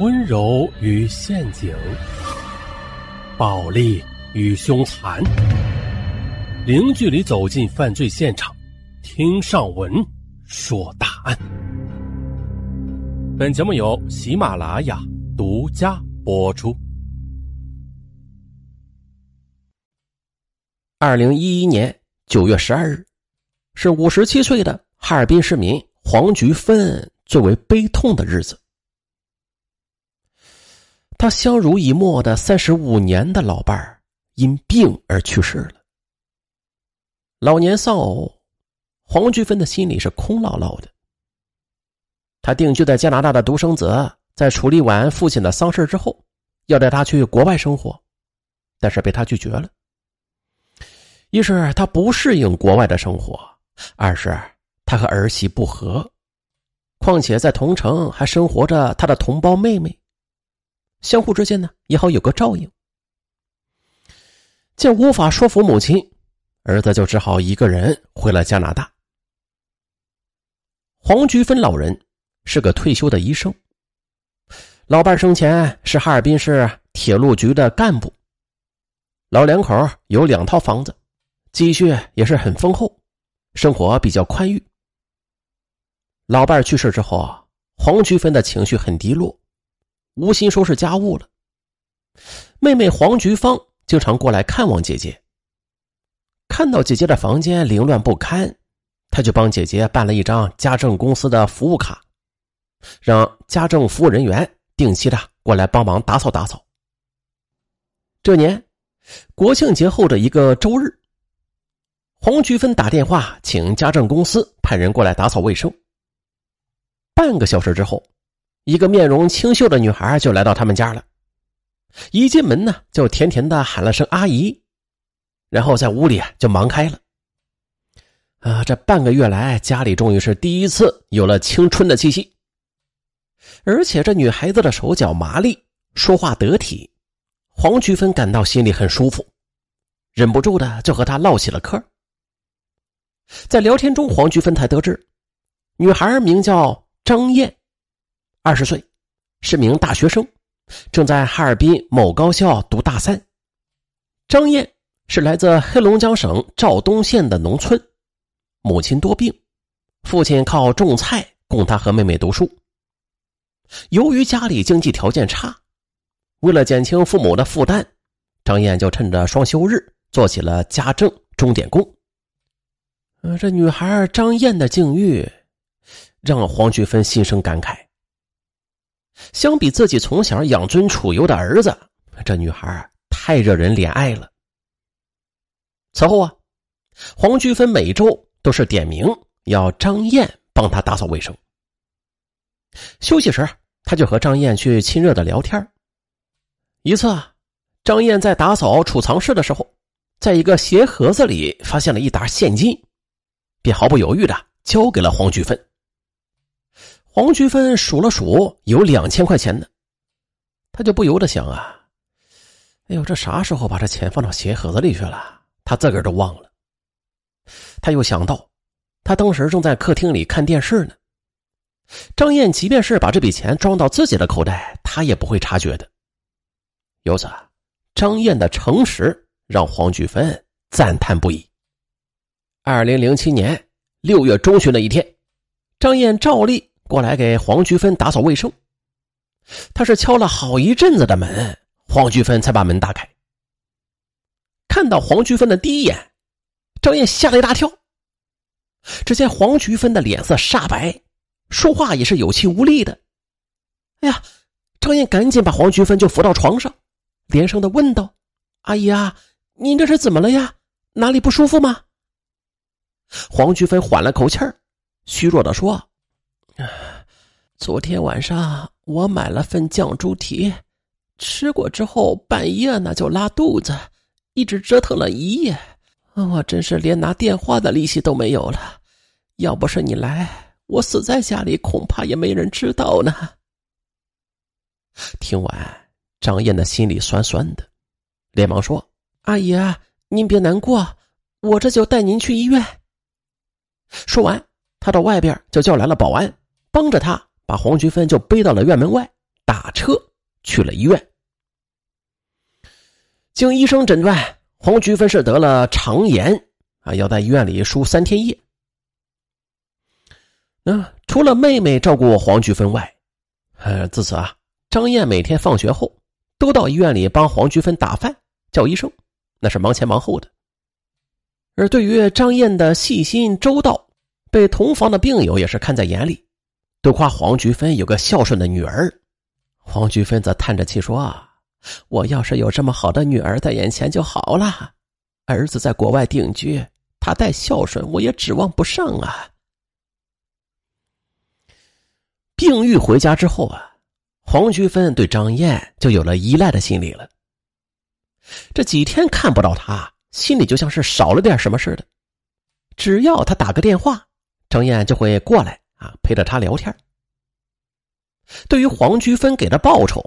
温柔与陷阱，暴力与凶残，零距离走进犯罪现场，听上文说大案。本节目由喜马拉雅独家播出。二零一一年九月十二日，是五十七岁的哈尔滨市民黄菊芬最为悲痛的日子。他相濡以沫的三十五年的老伴儿因病而去世了。老年丧偶，黄菊芬的心里是空落落的。他定居在加拿大的独生子，在处理完父亲的丧事之后，要带他去国外生活，但是被他拒绝了。一是他不适应国外的生活，二是他和儿媳不和，况且在同城还生活着他的同胞妹妹。相互之间呢，也好有个照应。见无法说服母亲，儿子就只好一个人回了加拿大。黄菊芬老人是个退休的医生，老伴生前是哈尔滨市铁路局的干部。老两口有两套房子，积蓄也是很丰厚，生活比较宽裕。老伴去世之后，黄菊芬的情绪很低落。无心收拾家务了。妹妹黄菊芳经常过来看望姐姐。看到姐姐的房间凌乱不堪，他就帮姐姐办了一张家政公司的服务卡，让家政服务人员定期的过来帮忙打扫打扫。这年国庆节后的一个周日，黄菊芬打电话请家政公司派人过来打扫卫生。半个小时之后。一个面容清秀的女孩就来到他们家了，一进门呢，就甜甜的喊了声“阿姨”，然后在屋里啊就忙开了。啊，这半个月来，家里终于是第一次有了青春的气息，而且这女孩子的手脚麻利，说话得体，黄菊芬感到心里很舒服，忍不住的就和她唠起了嗑。在聊天中，黄菊芬才得知，女孩名叫张燕。二十岁，是名大学生，正在哈尔滨某高校读大三。张燕是来自黑龙江省肇东县的农村，母亲多病，父亲靠种菜供他和妹妹读书。由于家里经济条件差，为了减轻父母的负担，张燕就趁着双休日做起了家政钟点工。呃，这女孩张燕的境遇，让黄菊芬心生感慨。相比自己从小养尊处优的儿子，这女孩太惹人怜爱了。此后啊，黄菊芬每周都是点名要张燕帮他打扫卫生。休息时，他就和张燕去亲热的聊天。一次啊，张燕在打扫储藏室的时候，在一个鞋盒子里发现了一沓现金，便毫不犹豫的交给了黄菊芬。黄菊芬数了数，有两千块钱呢，他就不由得想啊，哎呦，这啥时候把这钱放到鞋盒子里去了？他自个儿都忘了。他又想到，他当时正在客厅里看电视呢。张燕即便是把这笔钱装到自己的口袋，他也不会察觉的。由此，张燕的诚实让黄菊芬赞叹不已。二零零七年六月中旬的一天，张燕照例。过来给黄菊芬打扫卫生，他是敲了好一阵子的门，黄菊芬才把门打开。看到黄菊芬的第一眼，张燕吓了一大跳。只见黄菊芬的脸色煞白，说话也是有气无力的。哎呀，张燕赶紧把黄菊芬就扶到床上，连声的问道：“阿姨啊，您这是怎么了呀？哪里不舒服吗？”黄菊芬缓了口气儿，虚弱的说。昨天晚上我买了份酱猪蹄，吃过之后半夜呢就拉肚子，一直折腾了一夜，我真是连拿电话的力气都没有了。要不是你来，我死在家里恐怕也没人知道呢。听完，张燕的心里酸酸的，连忙说：“阿姨，您别难过，我这就带您去医院。”说完，他到外边就叫来了保安。帮着他把黄菊芬就背到了院门外，打车去了医院。经医生诊断，黄菊芬是得了肠炎啊，要在医院里输三天液。那除了妹妹照顾黄菊芬外，呃，自此啊，张燕每天放学后都到医院里帮黄菊芬打饭、叫医生，那是忙前忙后的。而对于张燕的细心周到，被同房的病友也是看在眼里，都夸黄菊芬有个孝顺的女儿。黄菊芬则叹着气说：“我要是有这么好的女儿在眼前就好了。儿子在国外定居，他再孝顺，我也指望不上啊。”病愈回家之后啊，黄菊芬对张燕就有了依赖的心理了。这几天看不到他，心里就像是少了点什么似的。只要他打个电话，张燕就会过来啊，陪着他聊天。对于黄菊芬给的报酬，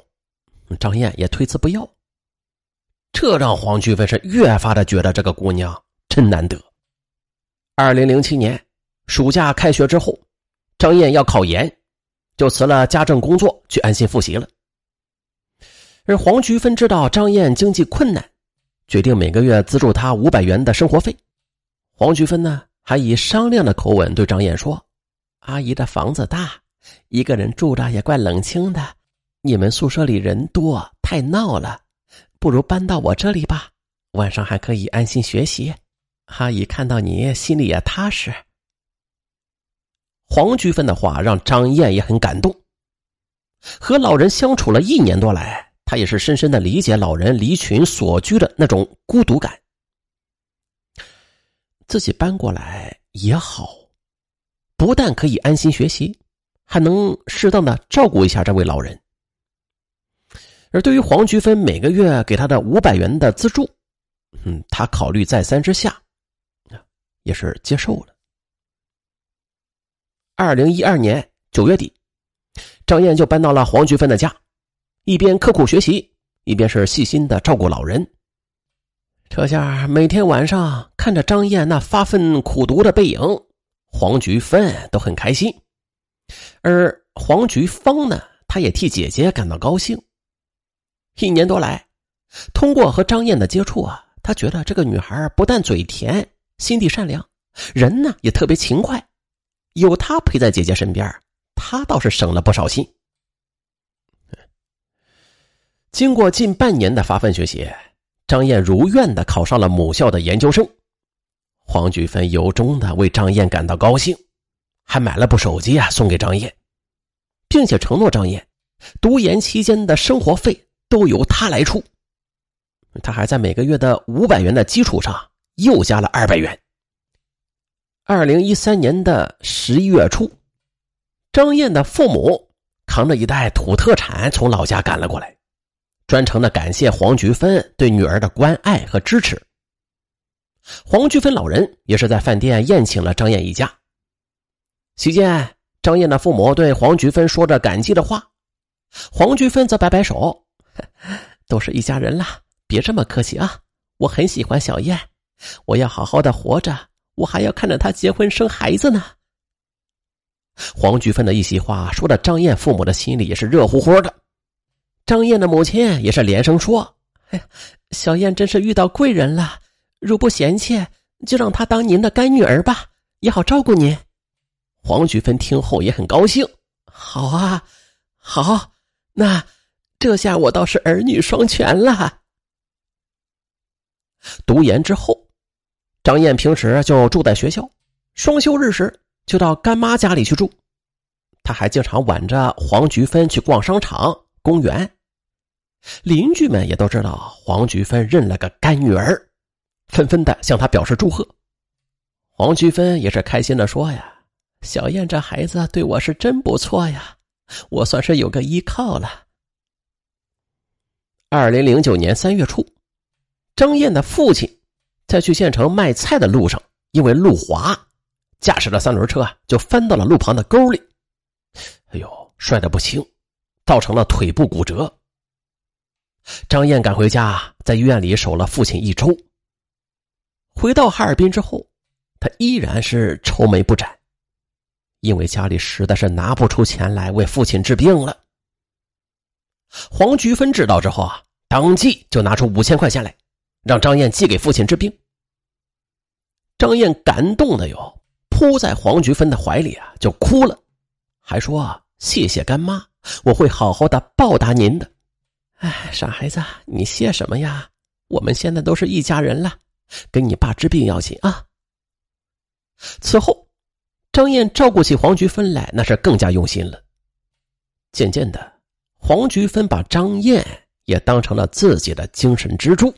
张燕也推辞不要。这让黄菊芬是越发的觉得这个姑娘真难得。二零零七年暑假开学之后，张燕要考研。就辞了家政工作，去安心复习了。而黄菊芬知道张燕经济困难，决定每个月资助她五百元的生活费。黄菊芬呢，还以商量的口吻对张燕说：“阿姨的房子大，一个人住着也怪冷清的。你们宿舍里人多，太闹了，不如搬到我这里吧。晚上还可以安心学习，阿姨看到你心里也踏实。”黄菊芬的话让张燕也很感动。和老人相处了一年多来，她也是深深的理解老人离群所居的那种孤独感。自己搬过来也好，不但可以安心学习，还能适当的照顾一下这位老人。而对于黄菊芬每个月给他的五百元的资助，嗯，他考虑再三之下，也是接受了。二零一二年九月底，张燕就搬到了黄菊芬的家，一边刻苦学习，一边是细心的照顾老人。这下每天晚上看着张燕那发奋苦读的背影，黄菊芬都很开心。而黄菊芳呢，她也替姐姐感到高兴。一年多来，通过和张燕的接触啊，他觉得这个女孩不但嘴甜，心地善良，人呢也特别勤快。有她陪在姐姐身边，她倒是省了不少心。经过近半年的发奋学习，张燕如愿的考上了母校的研究生。黄菊芬由衷的为张燕感到高兴，还买了部手机啊送给张燕，并且承诺张燕，读研期间的生活费都由他来出。他还在每个月的五百元的基础上又加了二百元。二零一三年的十一月初，张燕的父母扛着一袋土特产从老家赶了过来，专程的感谢黄菊芬对女儿的关爱和支持。黄菊芬老人也是在饭店宴请了张燕一家。席间，张燕的父母对黄菊芬说着感激的话，黄菊芬则摆摆手：“ 都是一家人了，别这么客气啊！我很喜欢小燕，我要好好的活着。”我还要看着她结婚生孩子呢。黄菊芬的一席话说的张燕父母的心里也是热乎乎的。张燕的母亲也是连声说：“哎呀，小燕真是遇到贵人了，如不嫌弃，就让她当您的干女儿吧，也好照顾您。”黄菊芬听后也很高兴：“好啊，好，那这下我倒是儿女双全了。”读研之后。张燕平时就住在学校，双休日时就到干妈家里去住。他还经常挽着黄菊芬去逛商场、公园。邻居们也都知道黄菊芬认了个干女儿，纷纷的向他表示祝贺。黄菊芬也是开心的说：“呀，小燕这孩子对我是真不错呀，我算是有个依靠了。”二零零九年三月初，张燕的父亲。在去县城卖菜的路上，因为路滑，驾驶的三轮车就翻到了路旁的沟里。哎呦，摔得不轻，造成了腿部骨折。张燕赶回家，在医院里守了父亲一周。回到哈尔滨之后，他依然是愁眉不展，因为家里实在是拿不出钱来为父亲治病了。黄菊芬知道之后啊，当即就拿出五千块钱来，让张燕寄给父亲治病。张燕感动的哟，扑在黄菊芬的怀里啊，就哭了，还说：“谢谢干妈，我会好好的报答您的。”哎，傻孩子，你谢什么呀？我们现在都是一家人了，给你爸治病要紧啊。此后，张燕照顾起黄菊芬来，那是更加用心了。渐渐的，黄菊芬把张燕也当成了自己的精神支柱。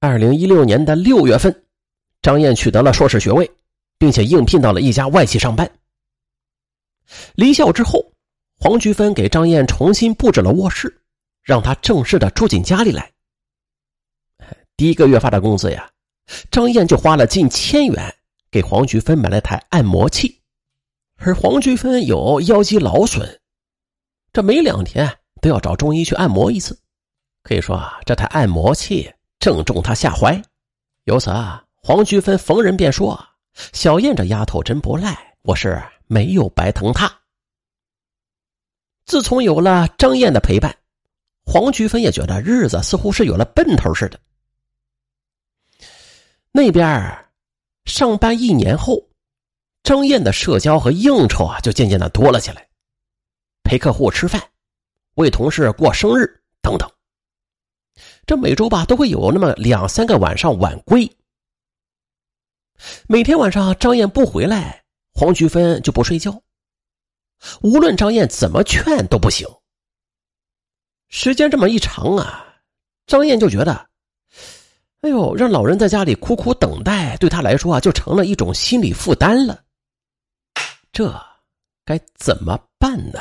二零一六年的六月份，张燕取得了硕士学位，并且应聘到了一家外企上班。离校之后，黄菊芬给张燕重新布置了卧室，让她正式的住进家里来。第一个月发的工资呀，张燕就花了近千元给黄菊芬买了台按摩器，而黄菊芬有腰肌劳损，这每两天都要找中医去按摩一次。可以说啊，这台按摩器正中她下怀。由此啊，黄菊芬逢人便说：“小燕这丫头真不赖，我是没有白疼她。”自从有了张燕的陪伴，黄菊芬也觉得日子似乎是有了奔头似的。那边上班一年后，张燕的社交和应酬啊就渐渐的多了起来，陪客户吃饭，为同事过生日等等。这每周吧都会有那么两三个晚上晚归。每天晚上张燕不回来，黄菊芬就不睡觉。无论张燕怎么劝都不行。时间这么一长啊，张燕就觉得。哎呦，让老人在家里苦苦等待，对他来说啊，就成了一种心理负担了。这该怎么办呢？